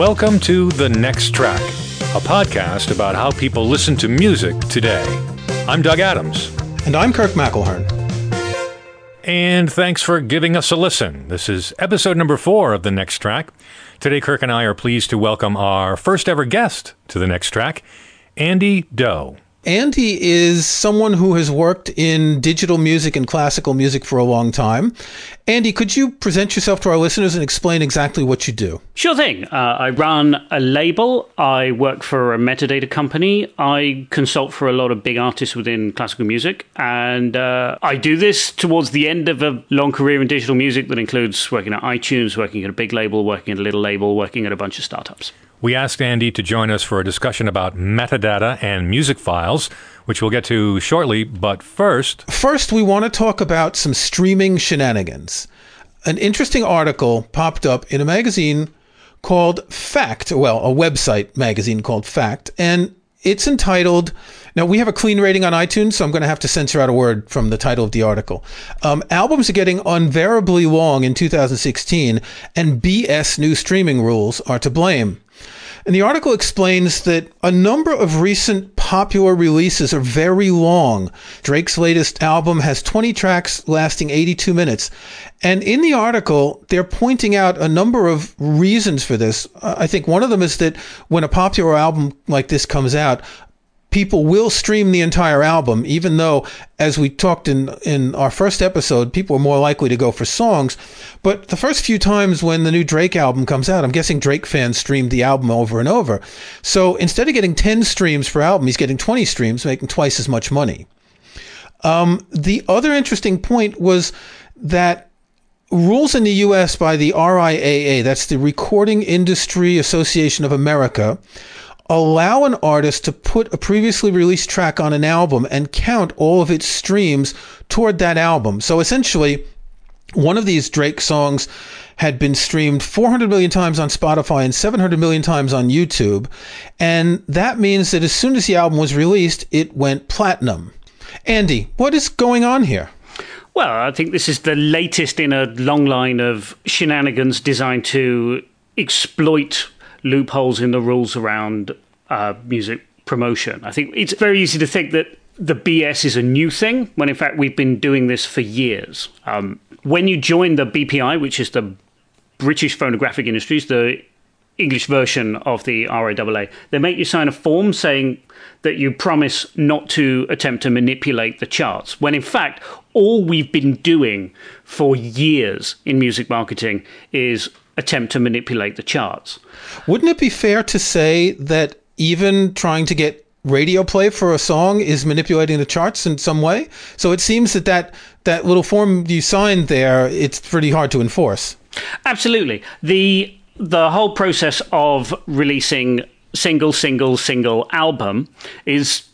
Welcome to The Next Track, a podcast about how people listen to music today. I'm Doug Adams. And I'm Kirk McElhearn. And thanks for giving us a listen. This is episode number four of The Next Track. Today, Kirk and I are pleased to welcome our first ever guest to The Next Track, Andy Doe. Andy is someone who has worked in digital music and classical music for a long time. Andy, could you present yourself to our listeners and explain exactly what you do? Sure thing. Uh, I run a label. I work for a metadata company. I consult for a lot of big artists within classical music. And uh, I do this towards the end of a long career in digital music that includes working at iTunes, working at a big label, working at a little label, working at a bunch of startups. We asked Andy to join us for a discussion about metadata and music files, which we'll get to shortly. But first. First, we want to talk about some streaming shenanigans. An interesting article popped up in a magazine called Fact, well, a website magazine called Fact, and it's entitled. Now, we have a clean rating on iTunes, so I'm going to have to censor out a word from the title of the article. Um, albums are getting unbearably long in 2016, and BS new streaming rules are to blame. And the article explains that a number of recent popular releases are very long. Drake's latest album has 20 tracks lasting 82 minutes. And in the article, they're pointing out a number of reasons for this. I think one of them is that when a popular album like this comes out, people will stream the entire album, even though, as we talked in, in our first episode, people are more likely to go for songs. But the first few times when the new Drake album comes out, I'm guessing Drake fans streamed the album over and over. So instead of getting 10 streams per album, he's getting 20 streams, making twice as much money. Um, the other interesting point was that rules in the US by the RIAA, that's the Recording Industry Association of America, allow an artist to put a previously released track on an album and count all of its streams toward that album. So essentially, one of these Drake songs had been streamed 400 million times on Spotify and 700 million times on YouTube. And that means that as soon as the album was released, it went platinum. Andy, what is going on here? Well, I think this is the latest in a long line of shenanigans designed to exploit loopholes in the rules around uh, music promotion. I think it's very easy to think that the BS is a new thing when in fact we've been doing this for years. Um, when you join the BPI, which is the British Phonographic Industries, the English version of the RIAA, they make you sign a form saying that you promise not to attempt to manipulate the charts, when in fact, all we've been doing for years in music marketing is attempt to manipulate the charts. Wouldn't it be fair to say that even trying to get radio play for a song is manipulating the charts in some way? So it seems that that, that little form you signed there, it's pretty hard to enforce. Absolutely. The the whole process of releasing single single single album is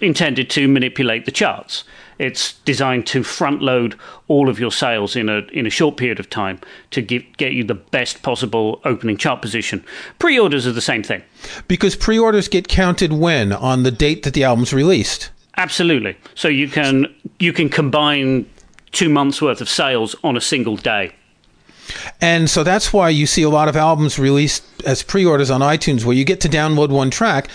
intended to manipulate the charts. It's designed to front load all of your sales in a in a short period of time to give, get you the best possible opening chart position. Pre-orders are the same thing. Because pre-orders get counted when on the date that the album's released. Absolutely. So you can you can combine 2 months worth of sales on a single day. And so that's why you see a lot of albums released as pre orders on iTunes where you get to download one track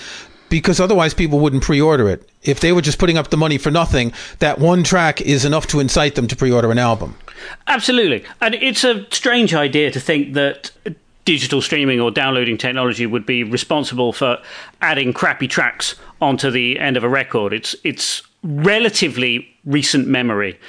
because otherwise people wouldn't pre order it. If they were just putting up the money for nothing, that one track is enough to incite them to pre order an album. Absolutely. And it's a strange idea to think that digital streaming or downloading technology would be responsible for adding crappy tracks onto the end of a record. It's it's relatively recent memory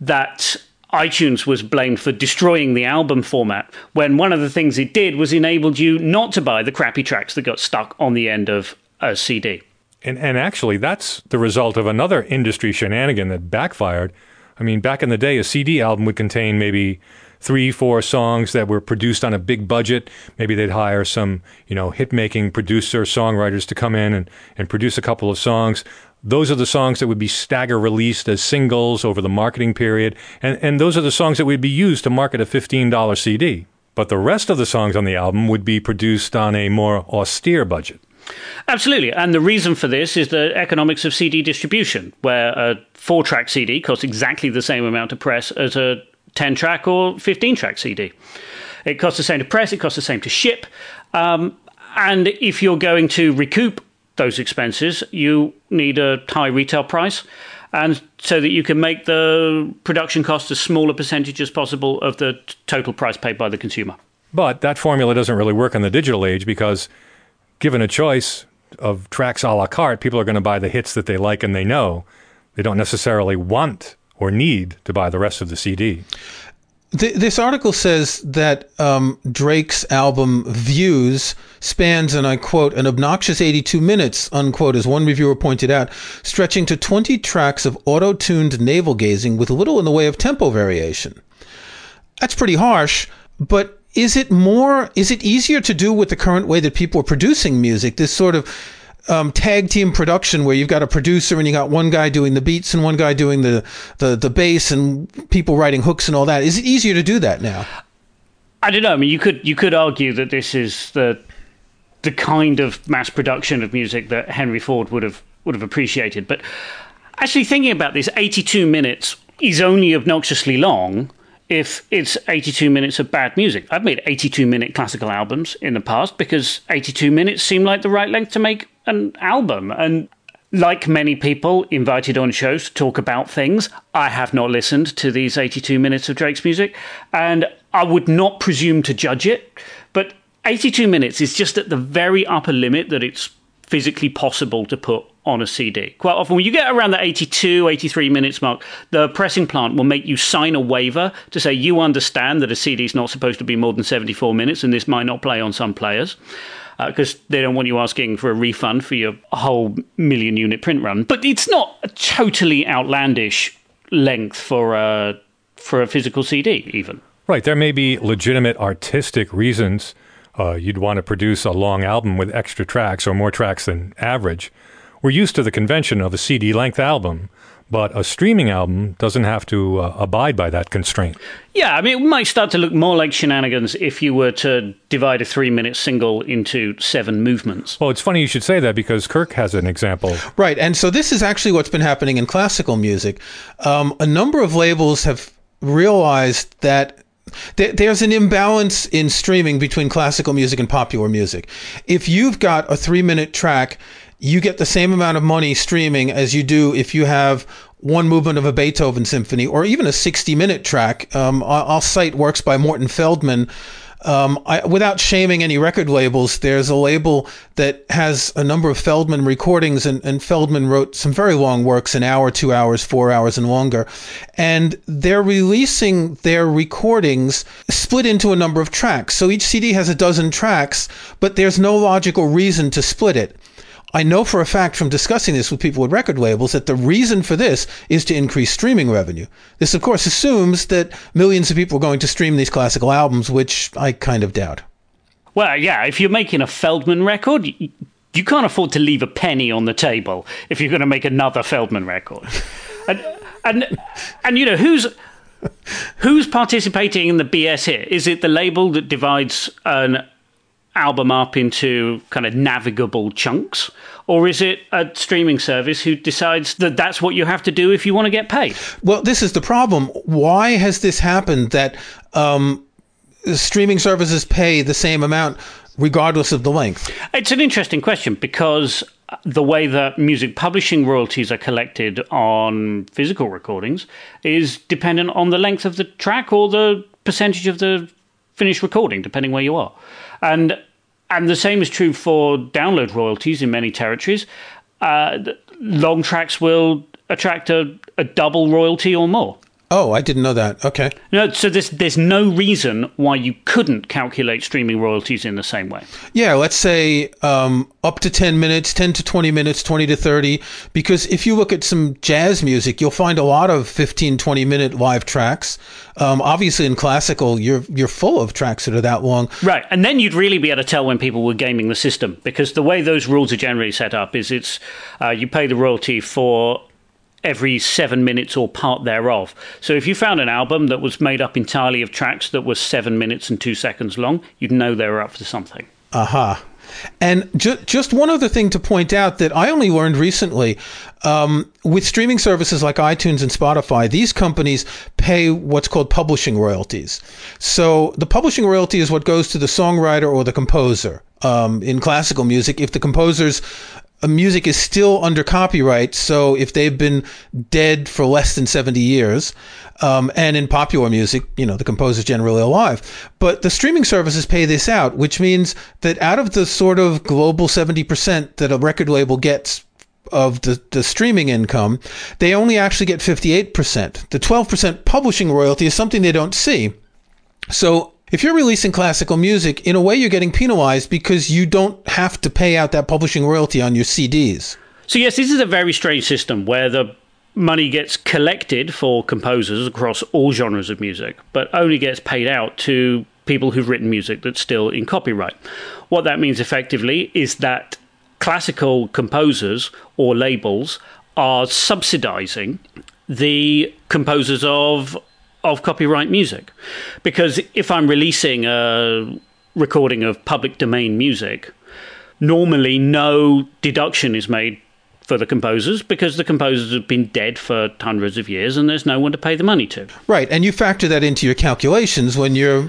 that iTunes was blamed for destroying the album format when one of the things it did was enabled you not to buy the crappy tracks that got stuck on the end of a CD. And, and actually, that's the result of another industry shenanigan that backfired. I mean, back in the day, a CD album would contain maybe three, four songs that were produced on a big budget. Maybe they'd hire some, you know, hit making producer, songwriters to come in and, and produce a couple of songs. Those are the songs that would be stagger released as singles over the marketing period. And, and those are the songs that would be used to market a $15 CD. But the rest of the songs on the album would be produced on a more austere budget. Absolutely. And the reason for this is the economics of CD distribution, where a four track CD costs exactly the same amount to press as a 10 track or 15 track CD. It costs the same to press, it costs the same to ship, Um, and if you're going to recoup those expenses, you need a high retail price. And so that you can make the production cost as small a percentage as possible of the t- total price paid by the consumer. But that formula doesn't really work in the digital age because, given a choice of tracks a la carte, people are going to buy the hits that they like and they know. They don't necessarily want or need to buy the rest of the CD. Th- this article says that um, Drake's album Views spans, and I quote, an obnoxious 82 minutes, unquote, as one reviewer pointed out, stretching to 20 tracks of auto tuned navel gazing with little in the way of tempo variation. That's pretty harsh, but is it more, is it easier to do with the current way that people are producing music? This sort of um, tag team production where you've got a producer and you got one guy doing the beats and one guy doing the, the, the bass and people writing hooks and all that. Is it easier to do that now? I don't know. I mean, you could you could argue that this is the the kind of mass production of music that Henry Ford would have would have appreciated. But actually, thinking about this, eighty-two minutes is only obnoxiously long if it's 82 minutes of bad music. I've made 82 minute classical albums in the past because 82 minutes seemed like the right length to make an album. And like many people invited on shows to talk about things, I have not listened to these 82 minutes of Drake's music, and I would not presume to judge it. But 82 minutes is just at the very upper limit that it's physically possible to put on a CD. Quite often, when you get around the 82, 83 minutes mark, the pressing plant will make you sign a waiver to say you understand that a CD is not supposed to be more than 74 minutes and this might not play on some players because uh, they don't want you asking for a refund for your whole million unit print run. But it's not a totally outlandish length for a, for a physical CD, even. Right. There may be legitimate artistic reasons uh, you'd want to produce a long album with extra tracks or more tracks than average. We're used to the convention of a CD length album, but a streaming album doesn't have to uh, abide by that constraint. Yeah, I mean, it might start to look more like shenanigans if you were to divide a three minute single into seven movements. Well, it's funny you should say that because Kirk has an example. Right. And so this is actually what's been happening in classical music. Um, a number of labels have realized that there's an imbalance in streaming between classical music and popular music. If you've got a three minute track, you get the same amount of money streaming as you do if you have one movement of a Beethoven symphony or even a 60 minute track. Um, I'll cite works by Morton Feldman um, I, without shaming any record labels, there's a label that has a number of Feldman recordings, and, and, Feldman wrote some very long works an hour, two hours, four hours, and longer. And they're releasing their recordings split into a number of tracks. So each CD has a dozen tracks, but there's no logical reason to split it. I know for a fact from discussing this with people with record labels that the reason for this is to increase streaming revenue. This, of course, assumes that millions of people are going to stream these classical albums, which I kind of doubt. Well, yeah, if you're making a Feldman record, you can't afford to leave a penny on the table if you're going to make another Feldman record. and, and, and, you know, who's. Who's participating in the BS here? Is it the label that divides an album up into kind of navigable chunks? Or is it a streaming service who decides that that's what you have to do if you want to get paid? Well, this is the problem. Why has this happened that um, streaming services pay the same amount regardless of the length? It's an interesting question because the way that music publishing royalties are collected on physical recordings is dependent on the length of the track or the percentage of the finished recording, depending where you are. And and the same is true for download royalties in many territories. Uh, long tracks will attract a, a double royalty or more. Oh, I didn't know that. Okay. No, so there's there's no reason why you couldn't calculate streaming royalties in the same way. Yeah, let's say um, up to ten minutes, ten to twenty minutes, twenty to thirty. Because if you look at some jazz music, you'll find a lot of 15, 20 minute live tracks. Um, obviously, in classical, you're you're full of tracks that are that long. Right, and then you'd really be able to tell when people were gaming the system because the way those rules are generally set up is it's uh, you pay the royalty for every seven minutes or part thereof. So if you found an album that was made up entirely of tracks that were seven minutes and two seconds long, you'd know they were up for something. Aha. Uh-huh. And ju- just one other thing to point out that I only learned recently um, with streaming services like iTunes and Spotify, these companies pay what's called publishing royalties. So the publishing royalty is what goes to the songwriter or the composer. Um, in classical music, if the composer's music is still under copyright. So if they've been dead for less than 70 years, um, and in popular music, you know, the composer's generally alive. But the streaming services pay this out, which means that out of the sort of global 70% that a record label gets of the, the streaming income, they only actually get 58%. The 12% publishing royalty is something they don't see. So if you're releasing classical music, in a way, you're getting penalized because you don't have to pay out that publishing royalty on your CDs. So, yes, this is a very strange system where the money gets collected for composers across all genres of music, but only gets paid out to people who've written music that's still in copyright. What that means effectively is that classical composers or labels are subsidizing the composers of of copyright music. Because if I'm releasing a recording of public domain music, normally no deduction is made for the composers because the composers have been dead for hundreds of years and there's no one to pay the money to. Right, and you factor that into your calculations when you're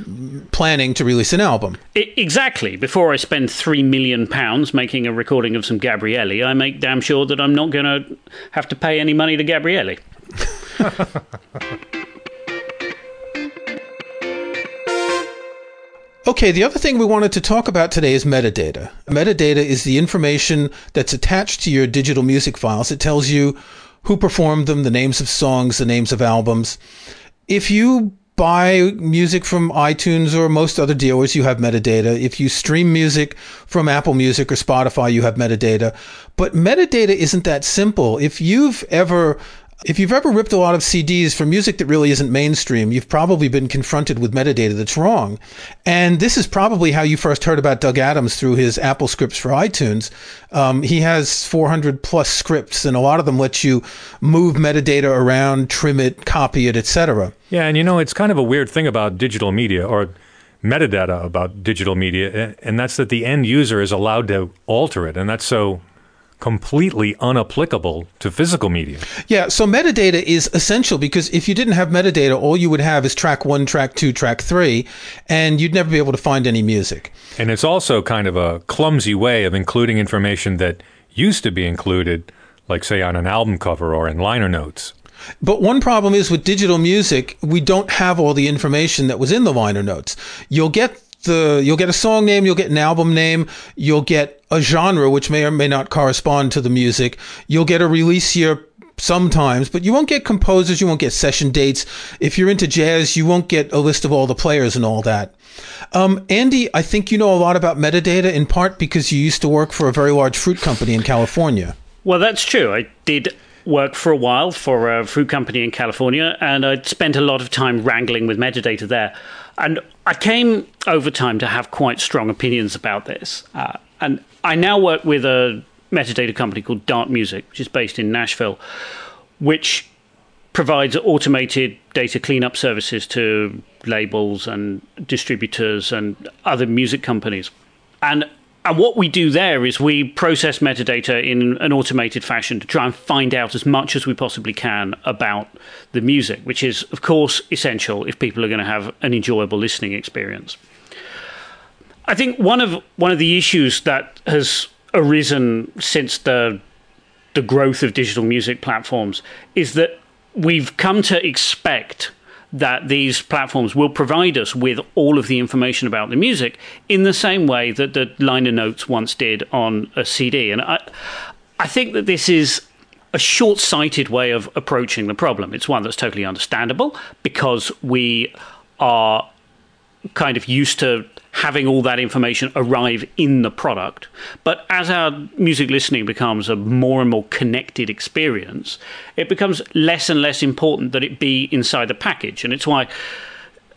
planning to release an album. Exactly. Before I spend three million pounds making a recording of some Gabrieli, I make damn sure that I'm not going to have to pay any money to Gabrieli. Okay, the other thing we wanted to talk about today is metadata. Metadata is the information that's attached to your digital music files. It tells you who performed them, the names of songs, the names of albums. If you buy music from iTunes or most other dealers, you have metadata. If you stream music from Apple Music or Spotify, you have metadata. But metadata isn't that simple. If you've ever if you've ever ripped a lot of CDs for music that really isn't mainstream, you've probably been confronted with metadata that's wrong. And this is probably how you first heard about Doug Adams through his Apple scripts for iTunes. Um, he has 400 plus scripts, and a lot of them let you move metadata around, trim it, copy it, etc. Yeah, and you know, it's kind of a weird thing about digital media or metadata about digital media, and that's that the end user is allowed to alter it. And that's so completely unapplicable to physical media. Yeah, so metadata is essential because if you didn't have metadata, all you would have is track one, track two, track three, and you'd never be able to find any music. And it's also kind of a clumsy way of including information that used to be included, like, say, on an album cover or in liner notes. But one problem is with digital music, we don't have all the information that was in the liner notes. You'll get the you'll get a song name, you'll get an album name, you'll get a genre which may or may not correspond to the music. You'll get a release year sometimes, but you won't get composers, you won't get session dates. If you're into jazz, you won't get a list of all the players and all that. Um, Andy, I think you know a lot about metadata in part because you used to work for a very large fruit company in California. Well, that's true. I did work for a while for a fruit company in California, and I'd spent a lot of time wrangling with metadata there. And I came over time to have quite strong opinions about this. Uh, and I now work with a metadata company called Dart Music, which is based in Nashville, which provides automated data cleanup services to labels and distributors and other music companies. And and what we do there is we process metadata in an automated fashion to try and find out as much as we possibly can about the music, which is, of course, essential if people are going to have an enjoyable listening experience. I think one of one of the issues that has arisen since the the growth of digital music platforms is that we've come to expect that these platforms will provide us with all of the information about the music in the same way that the liner notes once did on a CD. And I, I think that this is a short sighted way of approaching the problem. It's one that's totally understandable because we are kind of used to having all that information arrive in the product. But as our music listening becomes a more and more connected experience, it becomes less and less important that it be inside the package. And it's why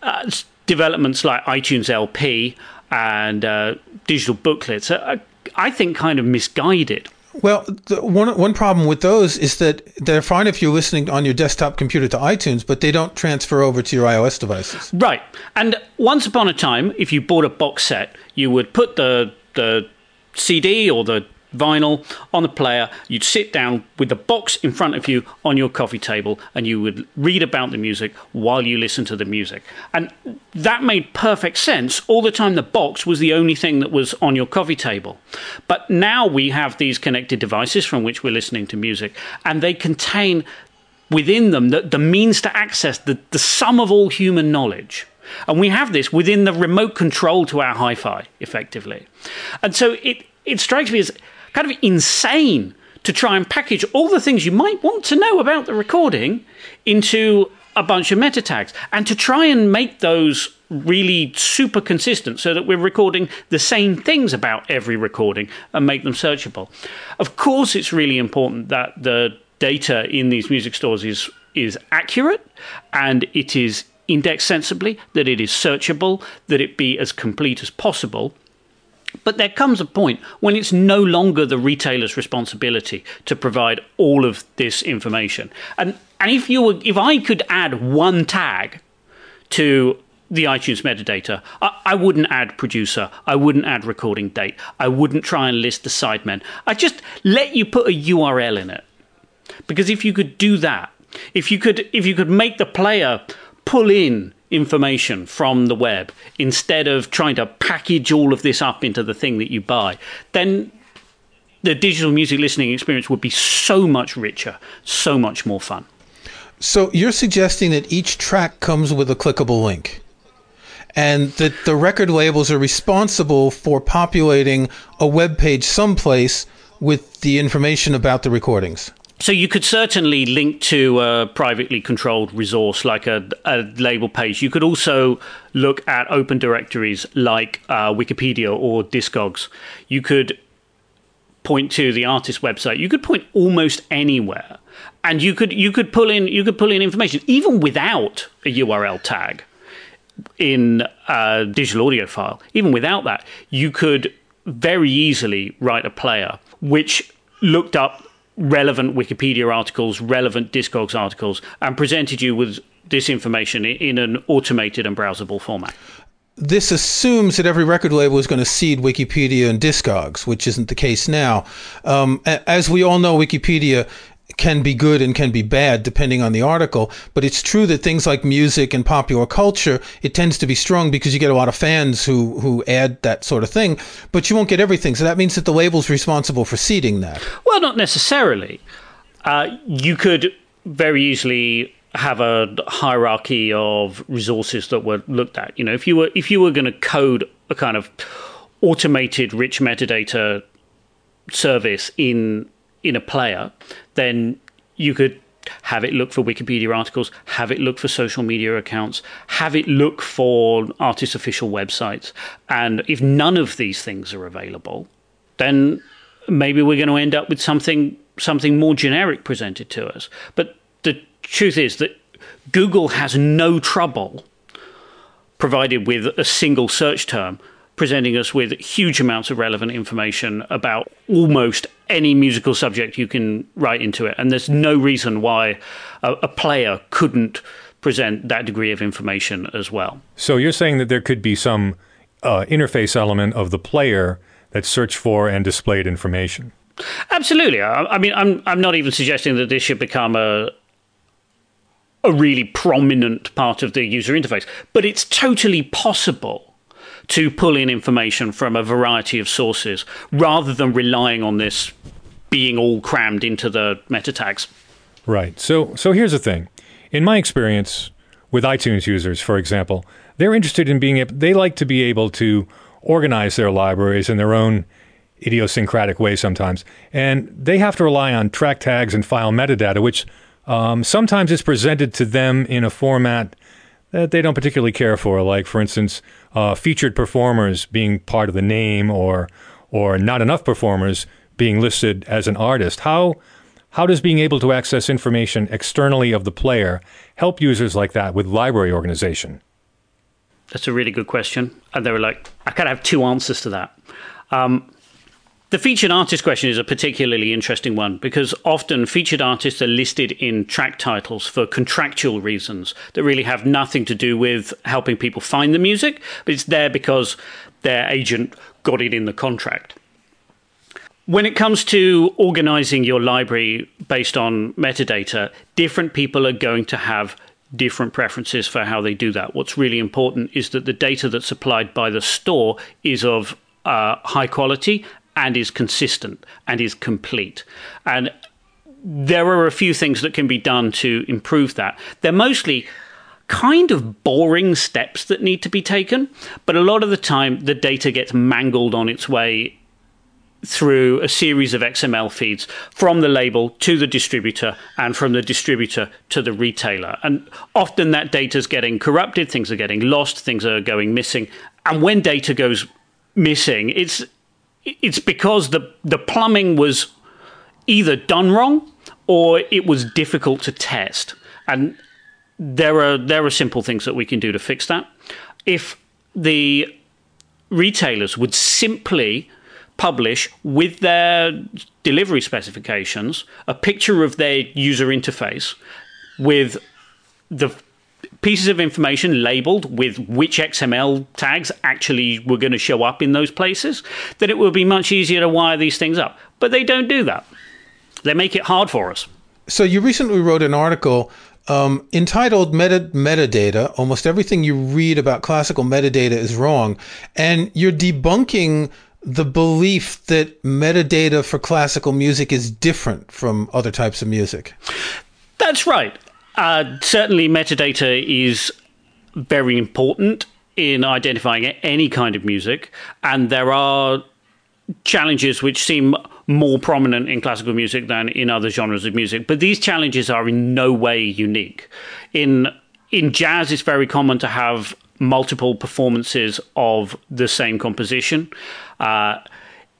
uh, developments like iTunes LP and uh, digital booklets are, I think, kind of misguided. Well, the, one one problem with those is that they're fine if you're listening on your desktop computer to iTunes, but they don't transfer over to your iOS devices. Right. And once upon a time, if you bought a box set, you would put the the CD or the vinyl on the player. You'd sit down with the box in front of you on your coffee table and you would read about the music while you listen to the music. And that made perfect sense. All the time, the box was the only thing that was on your coffee table. But now we have these connected devices from which we're listening to music, and they contain within them the, the means to access the, the sum of all human knowledge. And we have this within the remote control to our hi fi, effectively. And so it, it strikes me as kind of insane to try and package all the things you might want to know about the recording into a bunch of meta tags and to try and make those really super consistent so that we're recording the same things about every recording and make them searchable. Of course, it's really important that the data in these music stores is is accurate and it is indexed sensibly, that it is searchable, that it be as complete as possible. But there comes a point when it's no longer the retailer's responsibility to provide all of this information. And and if you were, if I could add one tag to the iTunes metadata, I, I, wouldn't add producer, I wouldn't add recording date, I wouldn't try and list the sidemen. I just let you put a URL in it. Because if you could do that, if you could if you could make the player pull in information from the web instead of trying to package all of this up into the thing that you buy, then the digital music listening experience would be so much richer, so much more fun. So you're suggesting that each track comes with a clickable link? and that the record labels are responsible for populating a web page someplace with the information about the recordings. So you could certainly link to a privately controlled resource like a, a label page. You could also look at open directories like uh, Wikipedia or Discogs. You could point to the artist website. You could point almost anywhere, and you could you could pull in you could pull in information even without a URL tag in a digital audio file. Even without that, you could very easily write a player which looked up relevant Wikipedia articles, relevant Discogs articles, and presented you with this information in an automated and browsable format. This assumes that every record label is going to seed Wikipedia and Discogs, which isn't the case now. Um, as we all know, Wikipedia can be good and can be bad depending on the article. But it's true that things like music and popular culture, it tends to be strong because you get a lot of fans who, who add that sort of thing, but you won't get everything. So that means that the label's responsible for seeding that. Well, not necessarily. Uh, you could very easily have a hierarchy of resources that were looked at. You know, if you were if you were going to code a kind of automated rich metadata service in in a player, then you could have it look for Wikipedia articles, have it look for social media accounts, have it look for artists' official websites. And if none of these things are available, then maybe we're going to end up with something something more generic presented to us. But the truth is that Google has no trouble provided with a single search term presenting us with huge amounts of relevant information about almost any musical subject you can write into it. And there's no reason why a, a, player couldn't present that degree of information as well. So you're saying that there could be some uh, interface element of the player that searched for and displayed information. Absolutely. I, I mean, I'm I'm not even suggesting that this should become a a really prominent part of the user interface, but it's totally possible to pull in information from a variety of sources rather than relying on this being all crammed into the meta tags. Right. So so here's the thing. In my experience with iTunes users, for example, they're interested in being they like to be able to organize their libraries in their own idiosyncratic way sometimes. And they have to rely on track tags and file metadata, which um, sometimes is presented to them in a format that they don't particularly care for, like, for instance, uh, featured performers being part of the name or, or not enough performers being listed as an artist. How, how does being able to access information externally of the player help users like that with library organization? That's a really good question. And there were like, I kind of have two answers to that. Um, the featured artist question is a particularly interesting one because often featured artists are listed in track titles for contractual reasons that really have nothing to do with helping people find the music, but it's there because their agent got it in the contract. when it comes to organizing your library based on metadata, different people are going to have different preferences for how they do that. What's really important is that the data that's supplied by the store is of uh, high quality and is consistent and is complete. And there are a few things that can be done to improve that. They're mostly kind of boring steps that need to be taken, but a lot of the time the data gets mangled on its way through a series of XML feeds from the label to the distributor and from the distributor to the retailer. And often that data is getting corrupted, things are getting lost, things are going missing. And when data goes missing, it's it's because the the plumbing was either done wrong or it was difficult to test. And there are there are simple things that we can do to fix that. If the retailers would simply publish with their delivery specifications a picture of their user interface with the pieces of information labeled with which XML tags actually were going to show up in those places, then it would be much easier to wire these things up. But they don't do that. They make it hard for us. So you recently wrote an article um, entitled Meta Metadata. Almost everything you read about classical metadata is wrong, and you're debunking the belief that metadata for classical music is different from other types of music. That's right. Uh, certainly, metadata is very important in identifying any kind of music, and there are challenges which seem more prominent in classical music than in other genres of music. But these challenges are in no way unique. In in jazz, it's very common to have multiple performances of the same composition. Uh,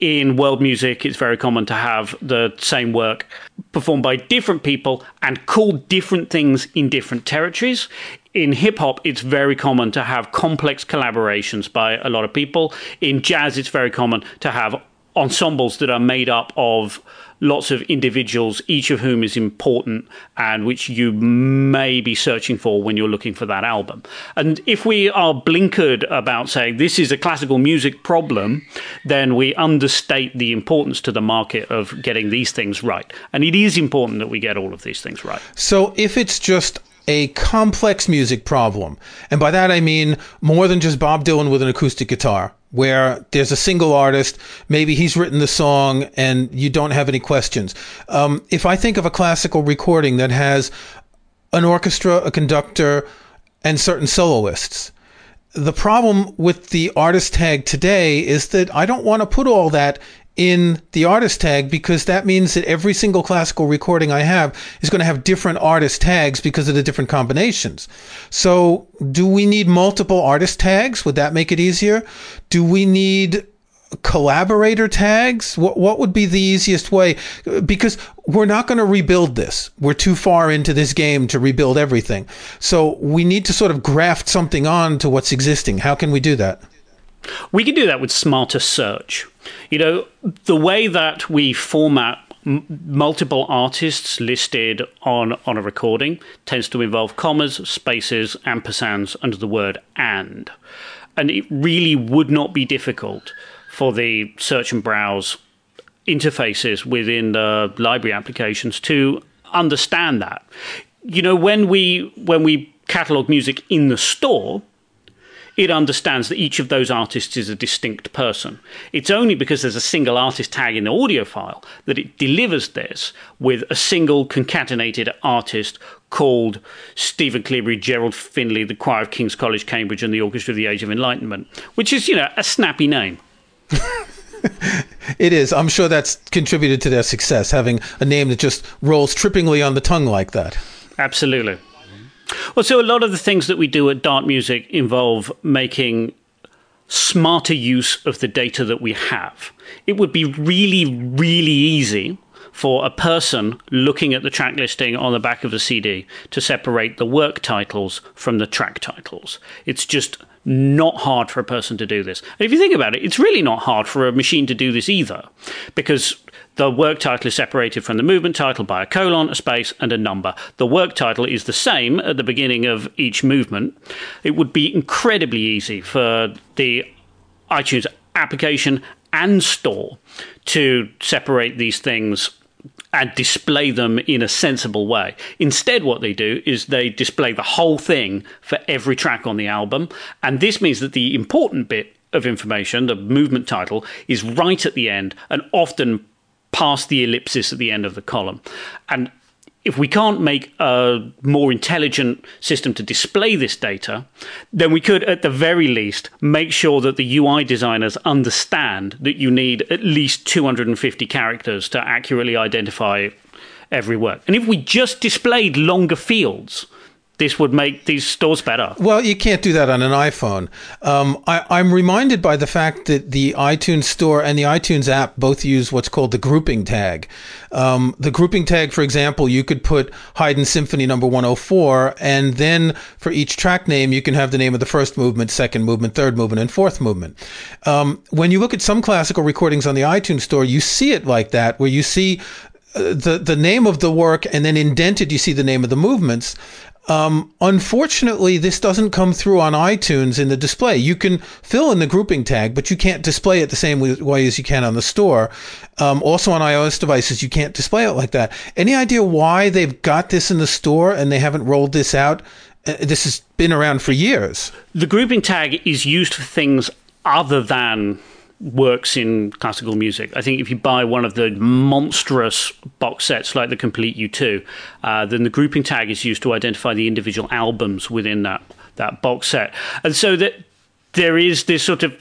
in world music, it's very common to have the same work performed by different people and called different things in different territories. In hip hop, it's very common to have complex collaborations by a lot of people. In jazz, it's very common to have ensembles that are made up of lots of individuals, each of whom is important and which you may be searching for when you're looking for that album. And if we are blinkered about saying this is a classical music problem, then we understate the importance to the market of getting these things right. And it is important that we get all of these things right. So if it's just a complex music problem. And by that I mean more than just Bob Dylan with an acoustic guitar, where there's a single artist, maybe he's written the song and you don't have any questions. Um, if I think of a classical recording that has an orchestra, a conductor, and certain soloists, the problem with the artist tag today is that I don't want to put all that in the artist tag because that means that every single classical recording I have is going to have different artist tags because of the different combinations. So, do we need multiple artist tags? Would that make it easier? Do we need collaborator tags? What what would be the easiest way? Because we're not going to rebuild this. We're too far into this game to rebuild everything. So, we need to sort of graft something on to what's existing. How can we do that? We can do that with smarter search. You know, the way that we format m- multiple artists listed on, on a recording tends to involve commas, spaces, ampersands under the word and. And it really would not be difficult for the search and browse interfaces within the library applications to understand that. You know, when we when we catalog music in the store, it understands that each of those artists is a distinct person. It's only because there's a single artist tag in the audio file that it delivers this with a single concatenated artist called Stephen Cleobury, Gerald Finley, the Choir of King's College, Cambridge, and the Orchestra of the Age of Enlightenment, which is, you know, a snappy name. it is. I'm sure that's contributed to their success, having a name that just rolls trippingly on the tongue like that. Absolutely. Well, so a lot of the things that we do at Dart Music involve making smarter use of the data that we have. It would be really, really easy for a person looking at the track listing on the back of a CD to separate the work titles from the track titles. It's just not hard for a person to do this. And if you think about it, it's really not hard for a machine to do this either, because the work title is separated from the movement title by a colon, a space, and a number. The work title is the same at the beginning of each movement. It would be incredibly easy for the iTunes application and store to separate these things and display them in a sensible way. Instead, what they do is they display the whole thing for every track on the album. And this means that the important bit of information, the movement title, is right at the end and often past the ellipsis at the end of the column. And if we can't make a more intelligent system to display this data, then we could, at the very least, make sure that the UI designers understand that you need at least 250 characters to accurately identify every work. And if we just displayed longer fields, this would make these stores better. Well, you can't do that on an iPhone. Um, I, am reminded by the fact that the iTunes Store and the iTunes app both use what's called the grouping tag. Um, the grouping tag, for example, you could put Haydn Symphony number 104, and then for each track name, you can have the name of the first movement, second movement, third movement, and fourth movement. Um, when you look at some classical recordings on the iTunes Store, you see it like that, where you see uh, the the name of the work and then indented you see the name of the movements um, unfortunately, this doesn't come through on iTunes in the display. You can fill in the grouping tag, but you can't display it the same way as you can on the store. Um, also on iOS devices, you can't display it like that. Any idea why they've got this in the store and they haven't rolled this out? Uh, this has been around for years. The grouping tag is used for things other than works in classical music. I think if you buy one of the monstrous box sets like the Complete U2, uh, then the grouping tag is used to identify the individual albums within that that box set, and so that there is this sort of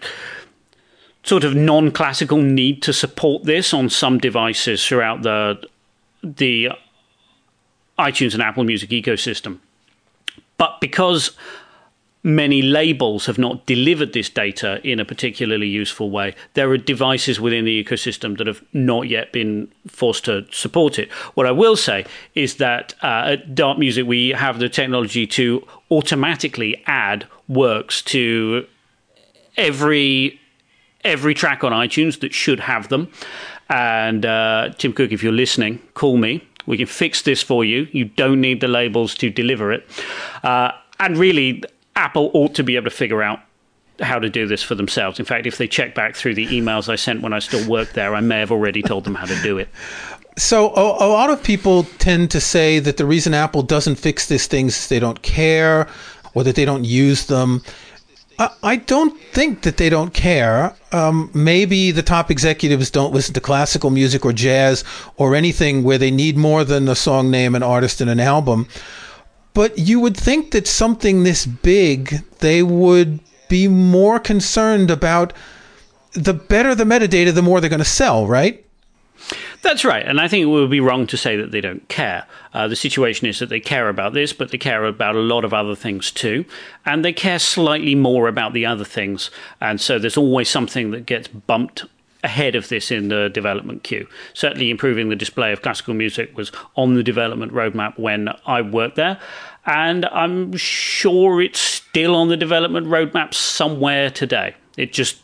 sort of non-classical need to support this on some devices throughout the the iTunes and Apple Music ecosystem. But because many labels have not delivered this data in a particularly useful way. There are devices within the ecosystem that have not yet been forced to support it. What I will say is that uh, at Dart Music, we have the technology to automatically add works to every every track on iTunes that should have them. And uh, Tim Cook, if you're listening, call me. We can fix this for you. You don't need the labels to deliver it. Uh, and really, Apple ought to be able to figure out how to do this for themselves. In fact, if they check back through the emails I sent when I still worked there, I may have already told them how to do it. So a, a lot of people tend to say that the reason Apple doesn't fix these things is they don't care or that they don't use them. I, I don't think that they don't care. Um, maybe the top executives don't listen to classical music or jazz or anything where they need more than a song name, an artist, and an album. But you would think that something this big, they would be more concerned about the better the metadata, the more they're going to sell, right? That's right. And I think it would be wrong to say that they don't care. Uh, the situation is that they care about this, but they care about a lot of other things too. And they care slightly more about the other things. And so there's always something that gets bumped ahead of this in the development queue. Certainly, improving the display of classical music was on the development roadmap when I worked there. And I'm sure it's still on the development roadmap somewhere today. It just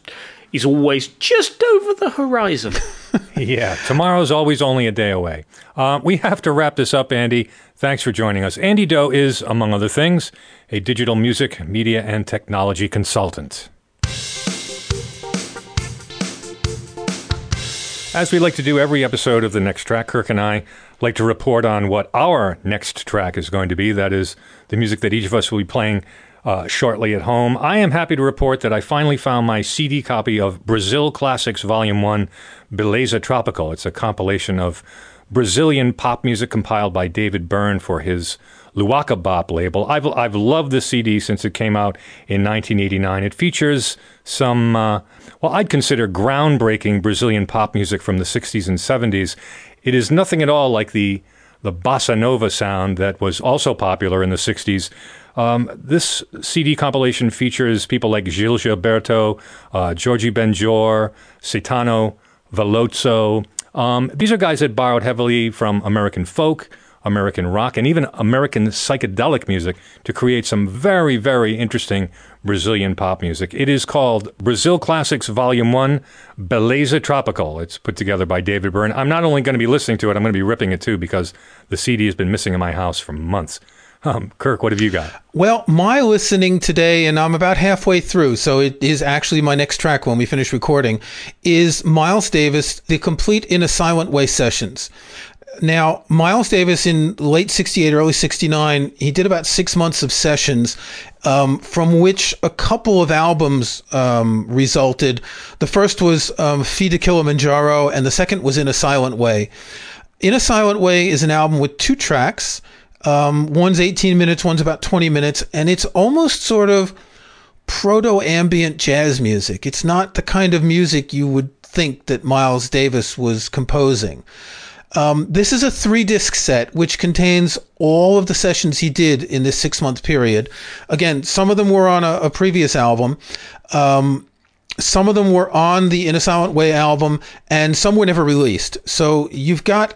is always just over the horizon. yeah, tomorrow's always only a day away. Uh, we have to wrap this up, Andy. Thanks for joining us. Andy Doe is, among other things, a digital music, media, and technology consultant. As we like to do every episode of the next track, Kirk and I like to report on what our next track is going to be. That is the music that each of us will be playing uh, shortly at home. I am happy to report that I finally found my CD copy of Brazil Classics Volume 1, Beleza Tropical. It's a compilation of Brazilian pop music compiled by David Byrne for his Luaka Bop label. I've, I've loved this CD since it came out in 1989. It features some, uh, well, I'd consider groundbreaking Brazilian pop music from the 60s and 70s. It is nothing at all like the, the bossa nova sound that was also popular in the 60s. Um, this CD compilation features people like Gil Gilberto, uh, Jorge Benjor, Caetano, Veloso. Um, these are guys that borrowed heavily from American folk, American rock, and even American psychedelic music to create some very, very interesting Brazilian pop music. It is called Brazil Classics Volume 1, Beleza Tropical. It's put together by David Byrne. I'm not only going to be listening to it, I'm going to be ripping it too because the CD has been missing in my house for months. Um, Kirk, what have you got? Well, my listening today, and I'm about halfway through, so it is actually my next track when we finish recording, is Miles Davis, the complete in a silent way sessions. Now, Miles Davis in late 68, early 69, he did about six months of sessions, um, from which a couple of albums um, resulted. The first was um, Filles de Kilimanjaro, and the second was In a Silent Way. In a Silent Way is an album with two tracks. Um, one's 18 minutes, one's about 20 minutes, and it's almost sort of proto ambient jazz music. It's not the kind of music you would think that Miles Davis was composing. Um, this is a three disc set which contains all of the sessions he did in this six month period. Again, some of them were on a, a previous album. Um, some of them were on the In a Silent Way album, and some were never released. So you've got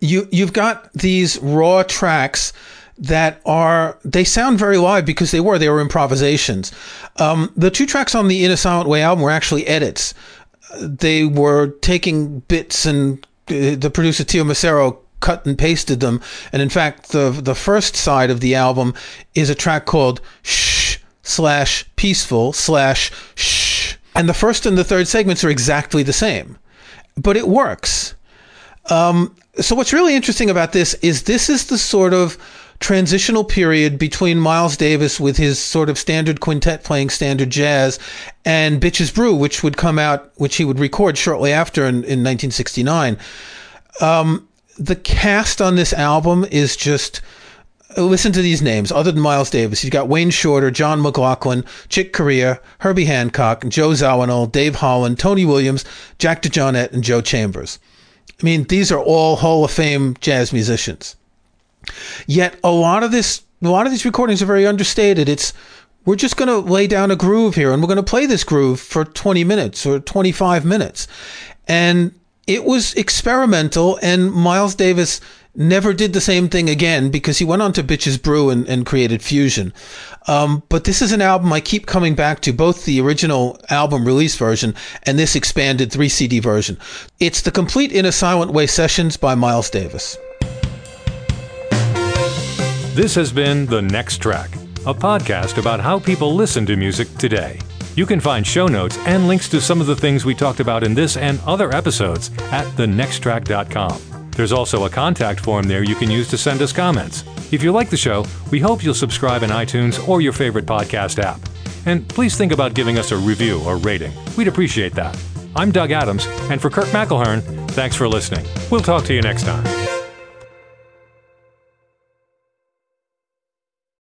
you you've got these raw tracks that are they sound very live because they were they were improvisations. Um, the two tracks on the In a Silent Way album were actually edits. They were taking bits and the producer Teo Macero cut and pasted them. And in fact, the the first side of the album is a track called Shh slash Peaceful slash Shh, and the first and the third segments are exactly the same, but it works. Um, so what's really interesting about this is this is the sort of transitional period between Miles Davis with his sort of standard quintet playing standard jazz and Bitches Brew, which would come out, which he would record shortly after in, in 1969. Um, the cast on this album is just listen to these names other than Miles Davis. You've got Wayne Shorter, John McLaughlin, Chick Corea, Herbie Hancock, Joe Zawinul, Dave Holland, Tony Williams, Jack DeJohnette, and Joe Chambers. I mean, these are all Hall of Fame jazz musicians. Yet a lot of this, a lot of these recordings are very understated. It's we're just going to lay down a groove here and we're going to play this groove for 20 minutes or 25 minutes. And it was experimental and Miles Davis never did the same thing again because he went on to Bitches Brew and, and created Fusion. Um, but this is an album I keep coming back to, both the original album release version and this expanded 3 CD version. It's the complete In a Silent Way sessions by Miles Davis. This has been The Next Track, a podcast about how people listen to music today. You can find show notes and links to some of the things we talked about in this and other episodes at thenexttrack.com. There's also a contact form there you can use to send us comments. If you like the show, we hope you'll subscribe in iTunes or your favorite podcast app. And please think about giving us a review or rating. We'd appreciate that. I'm Doug Adams, and for Kirk McElhearn, thanks for listening. We'll talk to you next time.